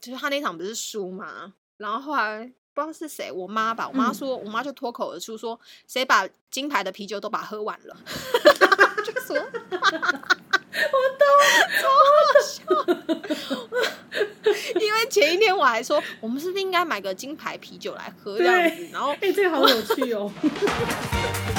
就是他那场不是输嘛，然后后来不知道是谁，我妈吧，我妈说，我妈就脱口而出说，谁把金牌的啤酒都把喝完了，就说，我都，超好笑，因为前一天我还说，我们是不是应该买个金牌啤酒来喝这样子，然后哎，这个好有趣哦。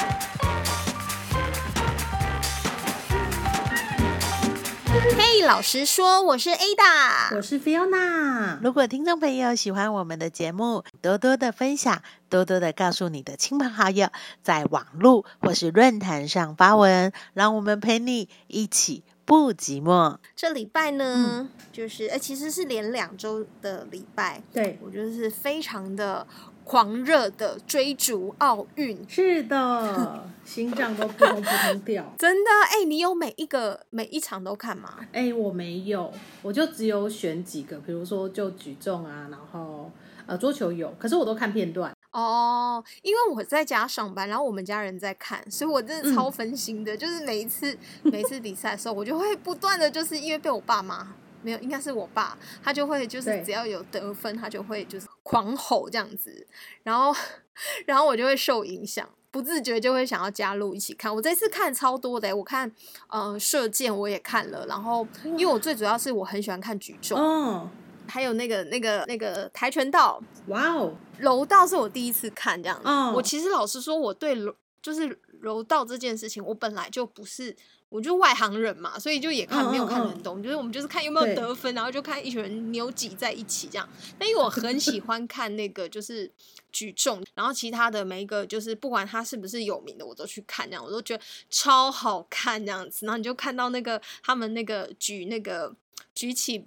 嘿，老实说，我是 Ada，我是 Fiona。如果听众朋友喜欢我们的节目，多多的分享，多多的告诉你的亲朋好友，在网络或是论坛上发文，让我们陪你一起不寂寞。这礼拜呢，就是呃，其实是连两周的礼拜，对我觉得是非常的。狂热的追逐奥运，是的，心脏都扑通扑通跳。真的，哎，你有每一个每一场都看吗？哎，我没有，我就只有选几个，比如说就举重啊，然后呃桌球有，可是我都看片段。哦，因为我在家上班，然后我们家人在看，所以我真的超分心的。就是每一次每一次比赛的时候，我就会不断的就是因为被我爸妈。没有，应该是我爸，他就会就是只要有得分，他就会就是狂吼这样子，然后 然后我就会受影响，不自觉就会想要加入一起看。我这次看超多的，我看呃射箭我也看了，然后因为我最主要是我很喜欢看举重，嗯，还有那个那个那个跆拳道，哇哦，柔道是我第一次看这样，嗯，我其实老实说，我对柔就是柔道这件事情，我本来就不是。我就外行人嘛，所以就也看没有看很懂，就是我们就是看有没有得分，然后就看一群人扭挤在一起这样。那因为我很喜欢 看那个就是举重，然后其他的每一个就是不管他是不是有名的，我都去看这样，我都觉得超好看这样子。然后你就看到那个他们那个举那个举起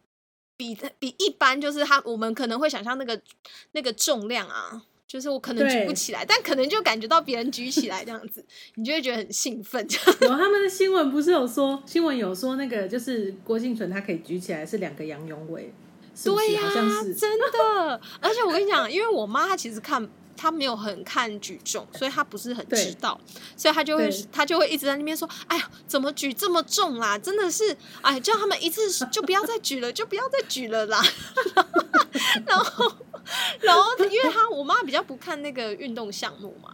比比一般就是他我们可能会想象那个那个重量啊。就是我可能举不起来，但可能就感觉到别人举起来这样子，你就会觉得很兴奋。有他们的新闻不是有说，新闻有说那个就是郭敬纯他可以举起来是两个杨永伟，对呀，真的。而且我跟你讲，因为我妈她其实看。他没有很看举重，所以他不是很知道，所以他就会他就会一直在那边说：“哎呀，怎么举这么重啦？真的是，哎，叫他们一次就不要再举了，就不要再举了啦。”然后，然后，因为他我妈比较不看那个运动项目嘛。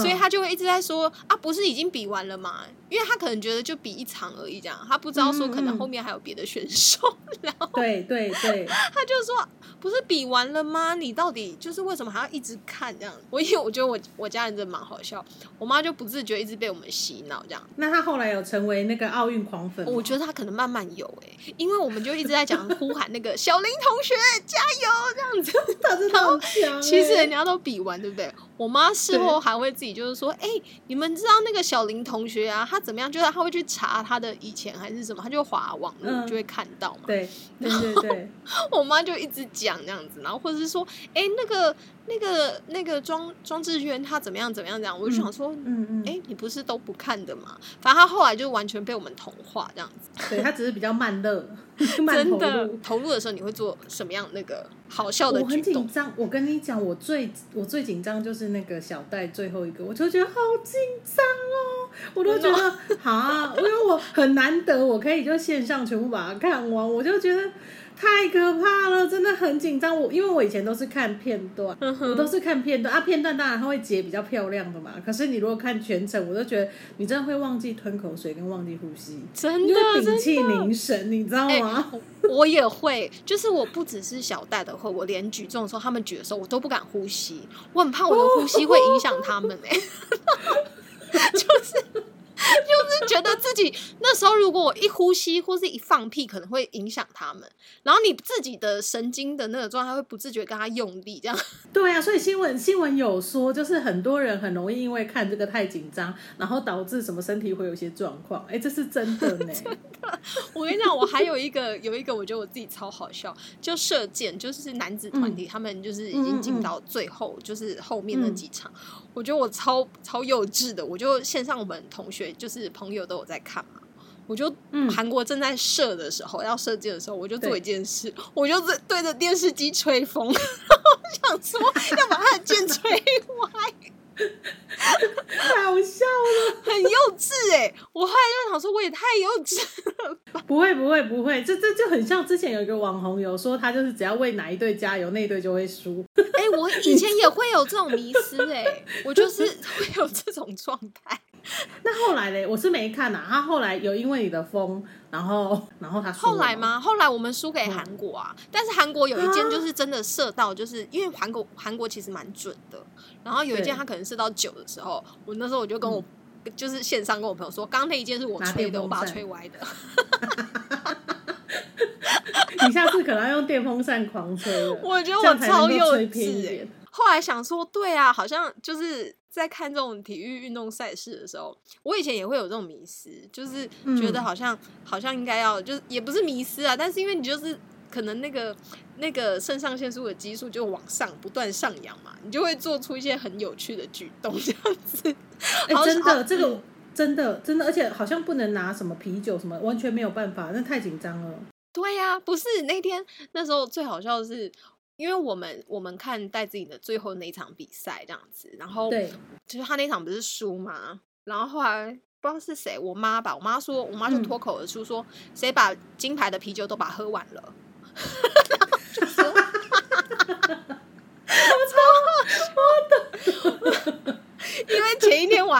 所以他就会一直在说啊，不是已经比完了吗？因为他可能觉得就比一场而已，这样他不知道说可能后面还有别的选手。然后对对对，他就说不是比完了吗？你到底就是为什么还要一直看这样？我因为我觉得我我家人真的蛮好笑，我妈就不自觉一直被我们洗脑这样。那她后来有成为那个奥运狂粉？我觉得她可能慢慢有哎，因为我们就一直在讲 呼喊那个小林同学加油这样子，她真的好强。其实人家都比完，对不对？我妈事后还会自己就是说，哎，你们知道那个小林同学啊，他怎么样？就是他会去查他的以前还是什么，他就划网络就会看到嘛。对对对对，我妈就一直讲这样子，然后或者是说，哎，那个。那个那个庄庄志渊他怎么样怎么样这样，我就想说，嗯嗯，哎，你不是都不看的吗？反正他后来就完全被我们同化这样子。对他只是比较慢热，真的投入的时候你会做什么样那个好笑的？我很紧张。我跟你讲，我最我最紧张就是那个小戴最后一个，我就觉得好紧张哦，我都觉得啊，因为我很难得我可以就线上全部把它看完，我就觉得。太可怕了，真的很紧张。我因为我以前都是看片段，我都是看片段啊。片段当然它会截比较漂亮的嘛。可是你如果看全程，我都觉得你真的会忘记吞口水跟忘记呼吸，真的屏气凝神，你知道吗？我也会，就是我不只是小戴的会，我连举重的时候，他们举的时候，我都不敢呼吸，我很怕我的呼吸会影响他们哎，就是。就是觉得自己那时候，如果我一呼吸或是一放屁，可能会影响他们。然后你自己的神经的那个状态会不自觉跟他用力，这样。对啊，所以新闻新闻有说，就是很多人很容易因为看这个太紧张，然后导致什么身体会有一些状况。哎，这是真的呢。我跟你讲，我还有一个有一个，我觉得我自己超好笑，就射箭，就是男子团体，他们就是已经进到最后，就是后面那几场。我觉得我超超幼稚的，我就线上我们同学就是朋友都有在看嘛，我就韩国正在射的时候要射箭的时候，我就做一件事，我就对对着电视机吹风，想说要把他的箭吹歪。太好笑了。很幼稚哎、我后来就想说，我也太幼稚了。不会不会不会，这这就很像之前有一个网红有说，他就是只要为哪一队加油，那一队就会输。哎、我以前也会有这种迷失哎、我就是 会有这种状态。那后来嘞，我是没看呐、他后来有因为你的风，然后然后他后来？吗？后来我们输给韩国啊，但是韩国有一件就是真的射到，就是因为韩国韩国其实蛮准的，然后有一件他可能射到九的时候，我那时候我就跟我、就是线上跟我朋友说，刚刚那一件是我吹的，我把它吹歪的。你下次可能要用电风扇狂吹，我觉得我超幼稚哎、后来想说，对啊，好像就是在看这种体育运动赛事的时候，我以前也会有这种迷失，就是觉得嗯好像、好像应该要，就是也不是迷失啊，但是因为你就是可能那个那个肾上腺素的激素就往上不断上扬嘛，你就会做出一些很有趣的举动，这样子。哎、好真的，这个嗯真的真的，而且好像不能拿什么啤酒什么，完全没有办法，那太紧张了。对呀、不是那天那时候最好笑的是。因为我们我们看戴志颖的最后那一场比赛这样子，然后对，就是他那场不是输嘛，然后后来不知道是谁，我妈吧，我妈说，我妈就嗯。脱口而出说，谁把金牌的啤酒都把它喝完了，就说，因为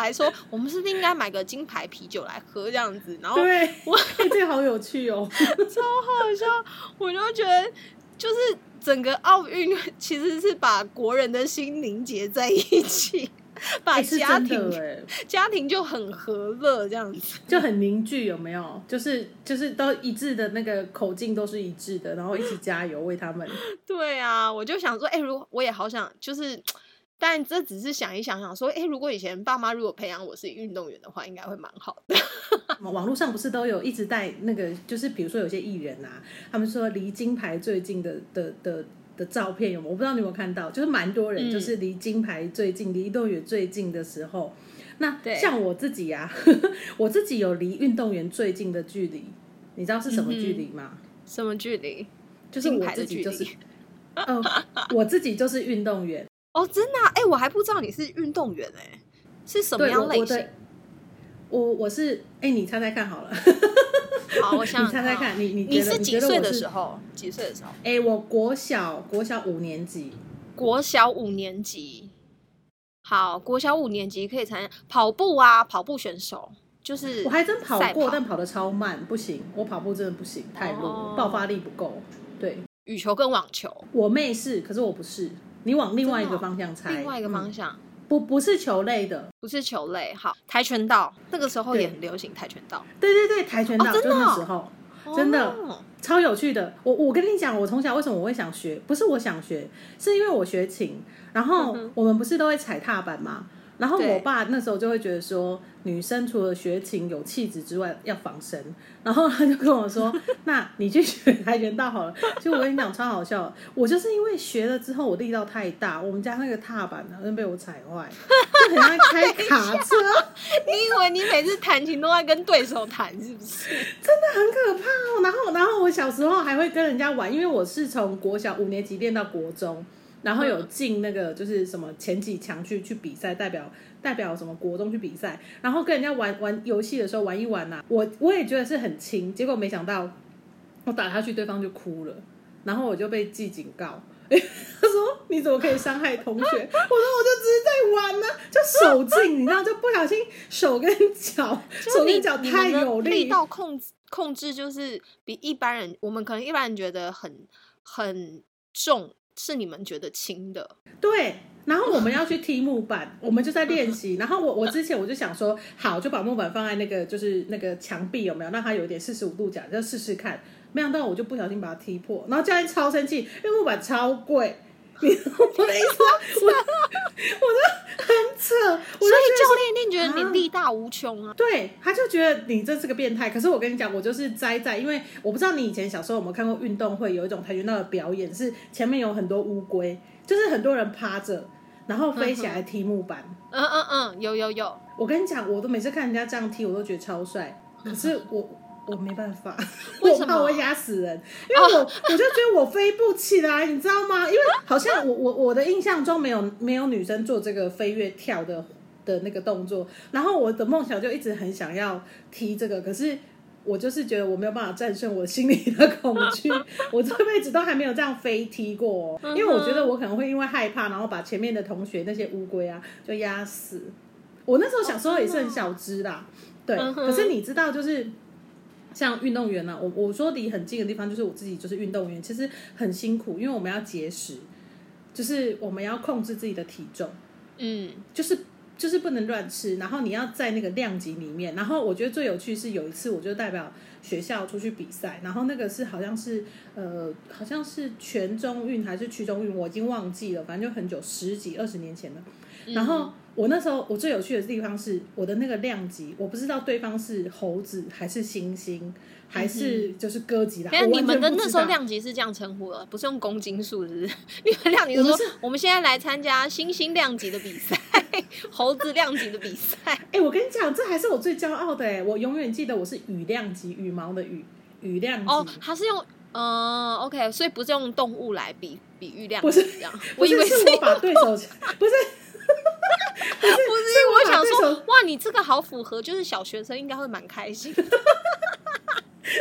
还说，我们是不是应该买个金牌啤酒来喝这样子，然后对，我哎、这个好有趣哦。超好笑，我就觉得就是整个奥运其实是把国人的心凝结在一起，把家庭、家庭就很和乐这样子。就很凝聚，有没有？就是就是都一致的那个口径都是一致的，然后一起加油为他们。对啊，我就想说，哎、如我也好想，就是，但这只是想一想，想说，哎、如果以前爸妈如果培养我是运动员的话，应该会蛮好的。网络上不是都有一直带那个，就是比如说有些艺人啊，他们说离金牌最近的的的的照片有吗？我不知道你有没有看到，就是蛮多人嗯就是离金牌最近、离运动员最近的时候。那对像我自己呀、我自己有离运动员最近的距离，你知道是什么距离吗？什么距离？就是我自己就是离。哦，我自己就是运动员，哦，真的、啊？哎、我还不知道你是运动员哎、是什么对，样类型我我？是哎、你猜猜看好了，好，我 想你猜猜看，你你你是几岁的时候？几岁的时候？哎、我国小国小五年级，国小五年级。好，国小五年级可以参加跑步啊，跑步选手就是我还真跑过，跑但跑的超慢，不行，我跑步真的不行，太弱，哦爆发力不够。对羽球跟网球，我妹是，可是我不是。你往另外一个方向猜，另外一个方嗯向、不不是球类的，不是球类。好，跆拳道那个时候也很流行跆拳道，对对对，跆拳道、就那时候。真的哦超有趣的。我我跟你讲，我从小为什么我会想学？不是我想学，是因为我学琴，然后我们不是都会踩踏板吗？然后我爸那时候就会觉得说，女生除了学琴有气质之外，要防身。然后他就跟我说：“ 那你去学跆拳道好了。”其实我跟你讲超好笑，我就是因为学了之后我力道太大，我们家那个踏板呢，被我踩坏，就很像开卡车。你以为你每次弹琴都在跟对手弹是不是？真的很可怕哦。然后，然后我小时候还会跟人家玩，因为我是从国小五年级练到国中，然后有进那个就是什么前几强去去比赛，代表代表什么国中去比赛，然后跟人家玩玩游戏的时候玩一玩呐、我我也觉得是很轻，结果没想到我打下去，对方就哭了，然后我就被记警告。他说：“你怎么可以伤害同学？” 我说：“我就只是在玩呢、就手劲，你知道，就不小心手跟脚，手跟脚太有力道控制控制就是比一般人，我们可能一般人觉得很很重，是你们觉得轻的。对，然后我们要去踢木板，我们就在练习。然后我我之前我就想说，好，就把木板放在那个就是那个墙壁有没有，让它有一点四十五度角，就试试看。没想到我就不小心把它踢破，然后教练超生气，因为木板超贵。你 我的意思吗？我我就很扯，我就所以教练一定觉得啊你力大无穷啊。对，他就觉得你这是个变态。可是我跟你讲，我就是栽在，因为我不知道你以前小时候有没有看过运动会，有一种跆拳道的表演，是前面有很多乌龟，就是很多人趴着，然后飞起来踢木板。嗯嗯嗯，有有有，我跟你讲，我都每次看人家这样踢，我都觉得超帅。可是我我没办法，我怕我会压死人，因为我、我就觉得我飞不起来，你知道吗？因为好像我我我的印象中没有没有女生做这个飞跃跳的的那个动作，然后我的梦想就一直很想要踢这个，可是。我就是觉得我没有办法战胜我心里的恐惧，我这辈子都还没有这样飞踢过、哦，因为我觉得我可能会因为害怕，然后把前面的同学那些乌龟啊就压死。我那时候小时候也是很小只啦，对，可是你知道就是。像运动员呢、啊，我我说离很近的地方，就是我自己就是运动员，其实很辛苦，因为我们要节食，就是我们要控制自己的体重，嗯就是就是不能乱吃，然后你要在那个量级里面。然后我觉得最有趣是有一次，我就代表学校出去比赛，然后那个是好像是呃好像是全中运还是区中运，我已经忘记了，反正就很久十几二十年前了。然后我那时候我最有趣的地方是我的那个量级，我不知道对方是猴子还是猩猩还是就是哥吉拉。等一下你们的那时候量级是这样称呼的，不是用公斤数，是不是？你们量级是说我们是我们现在来参加猩猩量级的比赛，猴子量级的比赛。哎、我跟你讲，这还是我最骄傲的哎！我永远记得我是羽量级，羽毛的羽，羽量级。哦，它是用呃，OK，所以不是用动物来比比喻量不是级这样，我以为是我把对手，不是 不是，因为我想说，哇，你这个好符合，就是小学生应该会蛮开心的。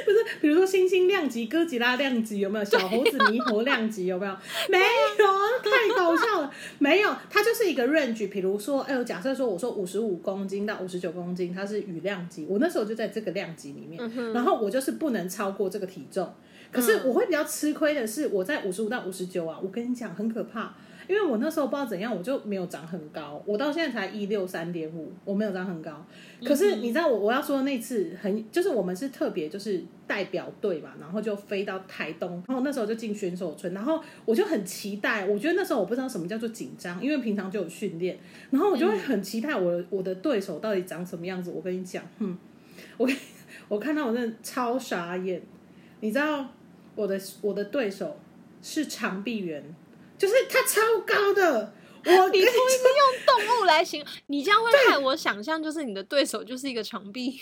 不是，比如说星星量级、哥吉拉量级有没有？小猴子、猕猴量级有没有？没有啊，太搞笑了。没有，它就是一个 range。比如说，哎呦，假设说我说五十五公斤到五十九公斤，它是雨量级，我那时候就在这个量级里面，嗯然后我就是不能超过这个体重。可是我会比较吃亏的是，我在五十五到五十九啊，我跟你讲很可怕。因为我那时候不知道怎样，我就没有长很高，我到现在才一六三点五，我没有长很高。可是你知道我我要说的那次很，就是我们是特别就是代表队嘛，然后就飞到台东，然后那时候就进选手村，然后我就很期待，我觉得那时候我不知道什么叫做紧张，因为平常就有训练，然后我就会很期待我我的对手到底长什么样子。我跟你讲，哼，我跟我看到我真的超傻眼，你知道我的我的对手是长臂猿。就是他超高的，我 你故意是用动物来形容，你这样会害我想象，就是你的对手就是一个长臂。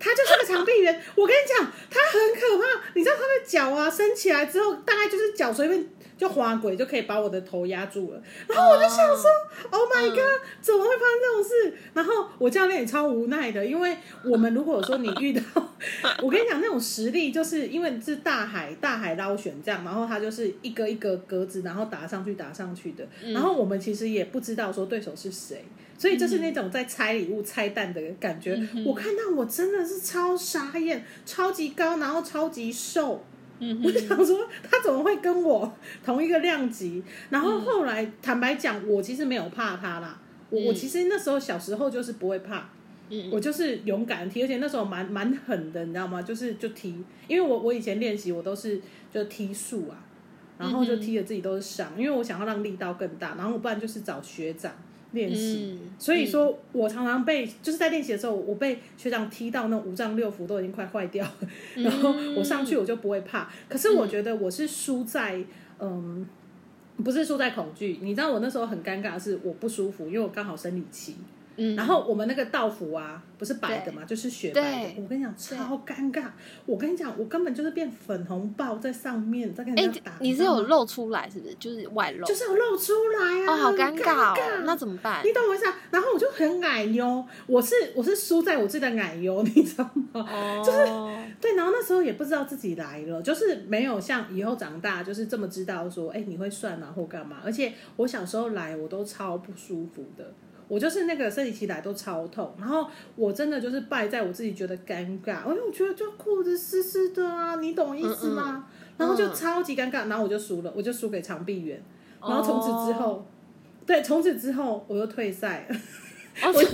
他就是个长臂猿。我跟你讲，他很可怕。你知道他的脚啊，伸起来之后，大概就是脚随便就滑轨就可以把我的头压住了。然后我就想说、o h my god，、怎么会发生这种事？然后我教练也超无奈的，因为我们如果说你遇到，我跟你讲那种实力，就是因为是大海大海捞选这样，然后他就是一个一个格子，然后打上去打上去的。然后我们其实也不知道说对手是谁。所以就是那种在拆礼物、拆蛋的感觉。我看到我真的是超傻眼，超级高，然后超级瘦。嗯我想说他怎么会跟我同一个量级？然后后来、坦白讲，我其实没有怕他啦。我、我其实那时候小时候就是不会怕，嗯我就是勇敢地踢，而且那时候蛮蛮狠的，你知道吗？就是就踢，因为我我以前练习我都是就踢树啊，然后就踢的自己都是伤，因为我想要让力道更大，然后不然就是找学长。练习，嗯所以说我常常被就是在练习的时候，我被学长踢到那五脏六腑都已经快坏掉了，然后我上去我就不会怕。可是我觉得我是输在嗯，不是输在恐惧。你知道我那时候很尴尬的是我不舒服，因为我刚好生理期，嗯然后我们那个道服啊不是白的嘛，就是雪白的。我跟你讲超尴尬，我跟你讲我根本就是变粉红豹在上面在跟哎、人家打。你是有露出来是不是？就是外露。就是有露出来啊，哦，好很尴尬哦，那怎么办你？懂我意思啊？然后我就很矮哟，我是我是输在我自己的矮哟，你知道吗？哦，对，然后那时候也不知道自己来了，就是没有像以后长大就是这么知道说，哎，你会算啊或干嘛。而且我小时候来，我都超不舒服的，我就是那个生理期来都超痛，然后我真的就是败在我自己觉得尴尬，因为我觉得就裤子湿湿的啊，你懂意思吗？然后就嗯超级尴尬，然后我就输了，我就输给长臂猿，然后从此之后。哦对，从此之后我又退赛了。哦，你也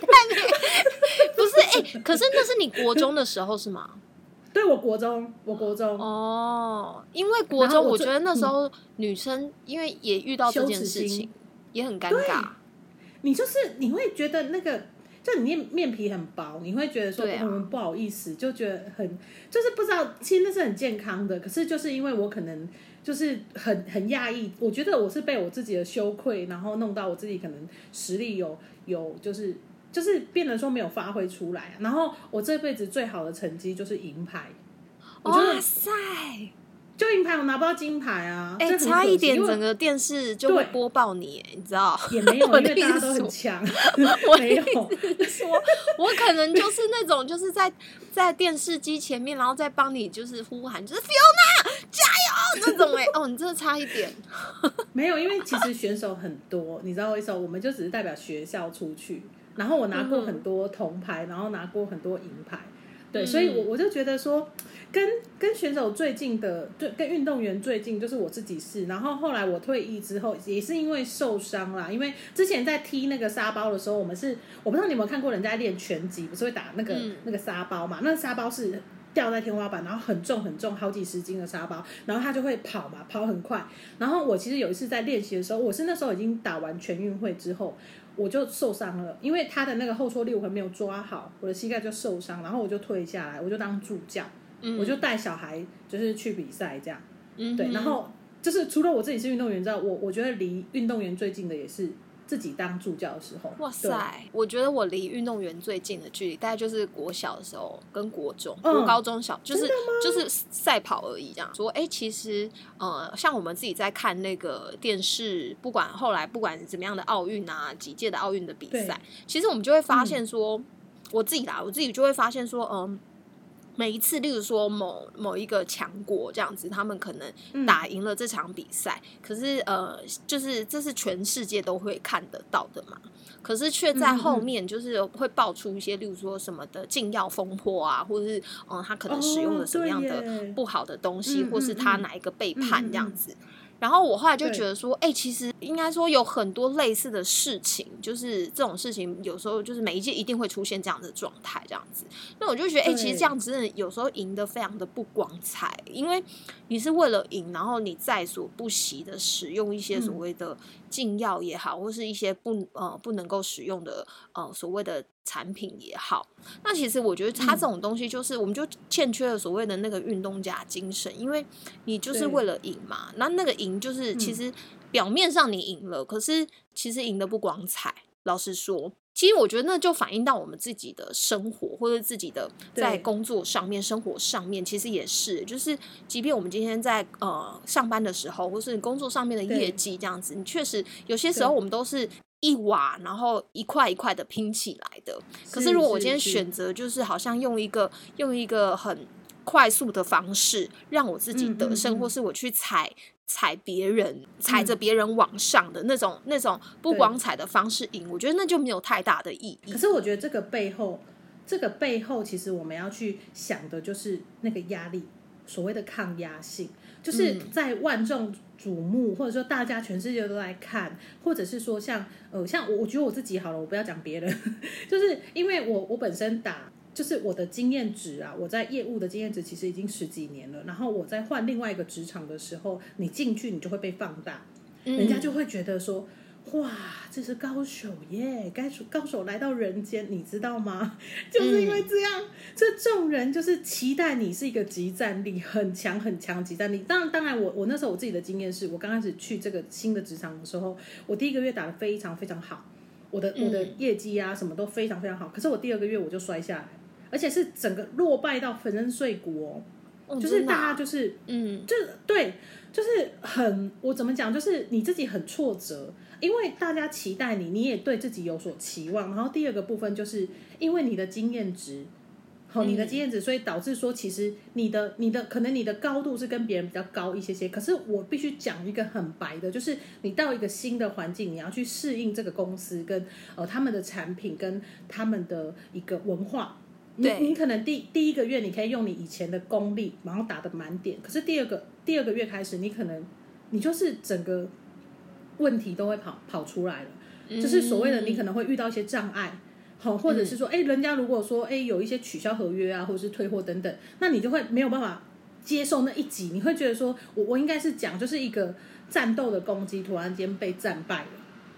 太没，不是哎、可是那是你国中的时候是吗？对我国中，我国中，哦，因为国中，我觉得那时候女生因为也遇到这件事情，也很尴尬。你就是你会觉得那个，就你面面皮很薄，你会觉得说我们不好意思，就觉得很就是不知道，其实那是很健康的，可是就是因为我可能就是很很压抑，我觉得我是被我自己的羞愧，然后弄到我自己可能实力有有就是就是变得说没有发挥出来、啊。然后我这辈子最好的成绩就是银牌，我觉得哇塞！就银牌我拿不到金牌啊，哎、差一点整个电视就会对播报你，哎你知道？也没有，我 因为大家都很强，我没有。说，我可能就是那种就是在在电视机前面，然后再帮你就是呼喊，就是 Fiona 加油那种哎、哦，你真的差一点。没有，因为其实选手很多，你知道为什么？我们就只是代表学校出去，然后我拿过很多铜牌，然后拿过很多银牌，对，嗯所以我我就觉得说，跟跟选手最近的，对，跟运动员最近就是我自己是，然后后来我退役之后，也是因为受伤啦，因为之前在踢那个沙包的时候，我们是我不知道你有没有看过人家练拳击，不是会打那个、嗯那个沙包嘛？那个沙包是。掉在天花板，然后很重很重，好几十斤的沙包，然后他就会跑嘛，跑很快。然后我其实有一次在练习的时候，我是那时候已经打完全运会之后，我就受伤了，因为他的那个后挫力我还没有抓好，我的膝盖就受伤，然后我就退下来，我就当助教，嗯我就带小孩就是去比赛这样。对然后就是除了我自己是运动员之外，我我觉得离运动员最近的也是自己当助教的时候。哇，塞！我觉得我离运动员最近的距离，大概就是国小的时候跟国中、嗯国高中小，就是就是赛跑而已。这样说，哎、其实呃，像我们自己在看那个电视，不管后来不管怎么样的奥运啊，几届的奥运的比赛，其实我们就会发嗯现说，我自己啦，我自己就会发现说，嗯。每一次，例如说某某一个强国这样子，他们可能嗯打赢了这场比赛，可是呃，就是这是全世界都会看得到的嘛。可是却在后面就是会爆出一些，例如说什么的禁药风波啊，或者是嗯，他可能使用了什么样的不好的东西，嗯或是他哪一个背叛这样子。然后我后来就觉得说，哎、其实应该说有很多类似的事情，就是这种事情有时候就是每一届一定会出现这样的状态，这样子。那我就觉得，哎、其实这样子有时候赢得非常的不光彩，因为你是为了赢，然后你在所不惜的使用一些所嗯。谓的禁药也好，或是一些不呃不能够使用的呃所谓的产品也好。那其实我觉得它这嗯种东西，就是、我们就欠缺了所谓的那个运动家精神，因为你就是为了赢嘛。那那个赢就是其嗯实表面上你赢了，可是其实赢得不光彩。老实说，其实我觉得那就反映到我们自己的生活，或者自己的在工作上面、生活上面，其实也是，就是即便我们今天在呃上班的时候，或是你工作上面的业绩这样子，你确实有些时候我们都是一瓦，然后一块一块的拼起来的。可是是如果我今天选择就是好像用一个用一个很快速的方式让我自己嗯得胜，嗯嗯。或是我去踩踩别人，踩着嗯别人往上的那种那种不光彩的方式赢，我觉得那就没有太大的意义可。是我觉得这个背后，这个背后其实我们要去想的就是那个压力，所谓的抗压性，就是嗯在万众瞩目，或者说大家全世界都在看，或者是说像呃像我我觉得我自己好了，我不要讲别人，就是因为我我本身打。就是我的经验值啊，我在业务的经验值其实已经十几年了。然后我在换另外一个职场的时候，你进去你就会被放大，人家嗯就会觉得说，哇，这是高手耶，高手高手来到人间，你知道吗？就是因为这样，这众人就是期待你是一个集战力很强很强集战力。当然，当然我，我那时候我自己的经验是，我刚开始去这个新的职场的时候，我第一个月打的非常非常好，我的我的嗯业绩啊什么都非常非常好。可是我第二个月我就摔下来，而且是整个落败到粉身碎骨哦，就是大家就是嗯就是对，就是很我怎么讲，就是你自己很挫折，因为大家期待你，你也对自己有所期望。然后第二个部分就是因为你的经验值，好、你的嗯经验值，所以导致说其实你的你的可能你的高度是跟别人比较高一些些。可是我必须讲一个很白的，就是你到一个新的环境，你要去适应这个公司跟呃他们的产品跟他们的一个文化。你你可能第第一个月你可以用你以前的功力，然后打的满点，可是第二个第二个月开始，你可能你就是整个问题都会跑跑出来了，就是所谓的你可能会遇到一些障碍，好，或者是说，哎、人家如果说，哎，有一些取消合约啊，或者是退货等等，那你就会没有办法接受那一集，你会觉得说我我应该是讲就是一个战斗的攻击，突然间被战败了。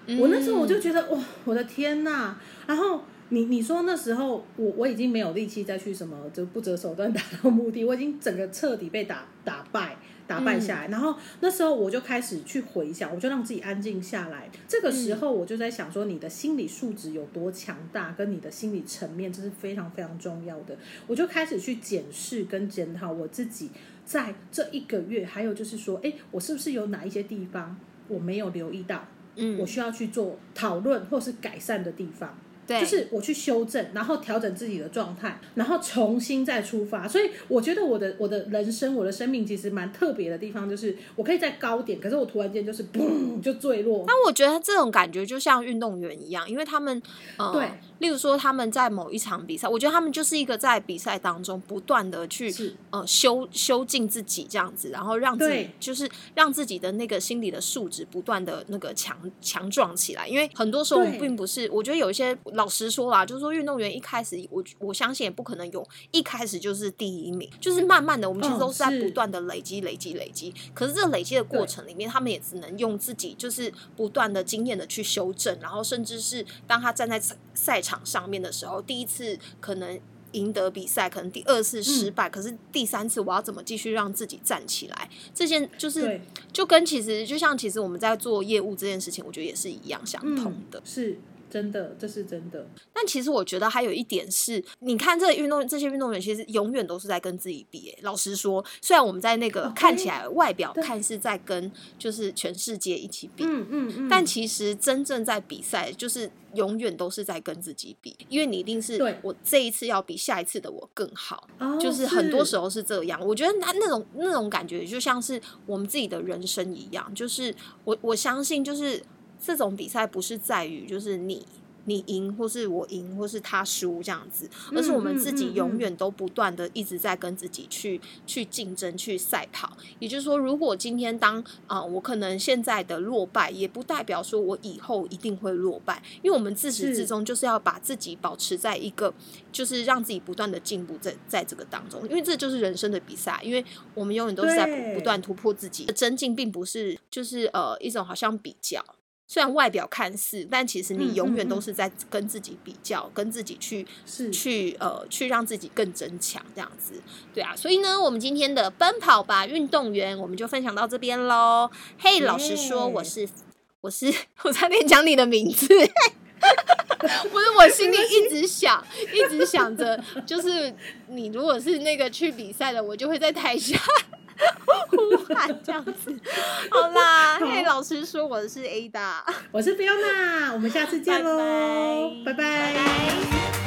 嗯我那时候我就觉得哇，我的天呐！然后你你说那时候我我已经没有力气再去什么就不择手段达到目的，我已经整个彻底被打打败、打败下来。然后那时候我就开始去回想，我就让自己安静下来。这个时候我就在想说，你的心理素质有多强大，跟你的心理层面，这是非常非常重要的。我就开始去检视跟检讨我自己在这一个月，还有就是说，哎，我是不是有哪一些地方我没有留意到？嗯，我需要去做讨论或是改善的地方，对，就是我去修正，然后调整自己的状态，然后重新再出发。所以我觉得我的我的人生，我的生命其实蛮特别的地方，就是我可以在高点，可是我突然间就是嘣就坠落。那我觉得这种感觉就像运动员一样，因为他们呃，对，例如说他们在某一场比赛，我觉得他们就是一个在比赛当中不断的去呃修修进自己这样子，然后让自己对就是让自己的那个心理的素质不断的那个强强壮起来。因为很多时候我们并不是，我觉得有一些老实说啦，就是说运动员一开始我我相信也不可能有一开始就是第一名，就是慢慢的我们其实嗯都是在不断的累积累积累积。可是这累积的过程里面，他们也只能用自己就是不断的经验的去修正，然后甚至是当他站在赛赛场上面的时候，第一次可能。赢得比赛，可能第二次失嗯败，可是第三次我要怎么继续让自己站起来？这件就是就跟其实就像其实我们在做业务这件事情，我觉得也是一样相同的。嗯、是真的，这是真的。但其实我觉得还有一点是，你看这运动这些运动员其实永远都是在跟自己比。老实说，虽然我们在那个哦看起来外表看是在跟就是全世界一起比，嗯嗯嗯。但其实真正在比赛，就是永远都是在跟自己比，因为你一定是我这一次要比下一次的我更好，哦就是很多时候候是这样。我觉得那那种那种感觉，就像是我们自己的人生一样，就是我我相信，就是这种比赛不是在于就是你。你赢，或是我赢，或是他输这样子，而是我们自己永远都不断的一直在跟自己去去竞争、去赛跑。也就是说，如果今天当啊、呃我可能现在的落败，也不代表说我以后一定会落败，因为我们自始至终就是要把自己保持在一个，就是让自己不断的进步在在这个当中，因为这就是人生的比赛，因为我们永远都是在不不断突破自己，增进并不是就是呃一种好像比较。虽然外表看似，但其实你嗯永远都是在跟自己比较，跟自己去去呃去让自己更增强，这样子，对啊。所以呢，我们今天的奔跑吧运动员，我们就分享到这边喽。嘿，老实说，我是我是 我差点讲你的名字。不是，我心里一直想，一直想着，就是你如果是那个去比赛的，我就会在台下呼喊这样子。好啦，好。嘿，老师说我是 Ada，我是 Fiona，我们下次见喽，拜拜。拜拜